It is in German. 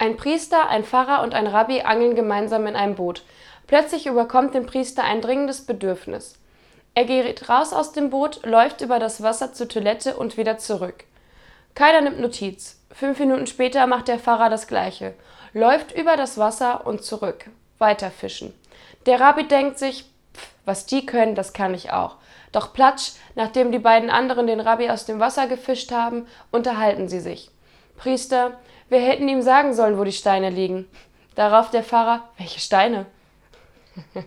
Ein Priester, ein Pfarrer und ein Rabbi angeln gemeinsam in einem Boot. Plötzlich überkommt den Priester ein dringendes Bedürfnis. Er geht raus aus dem Boot, läuft über das Wasser zur Toilette und wieder zurück. Keiner nimmt Notiz. Fünf Minuten später macht der Pfarrer das Gleiche, läuft über das Wasser und zurück. Weiter fischen. Der Rabbi denkt sich, pff, was die können, das kann ich auch. Doch platsch, nachdem die beiden anderen den Rabbi aus dem Wasser gefischt haben, unterhalten sie sich. Priester, wir hätten ihm sagen sollen, wo die Steine liegen. Darauf der Pfarrer, welche Steine?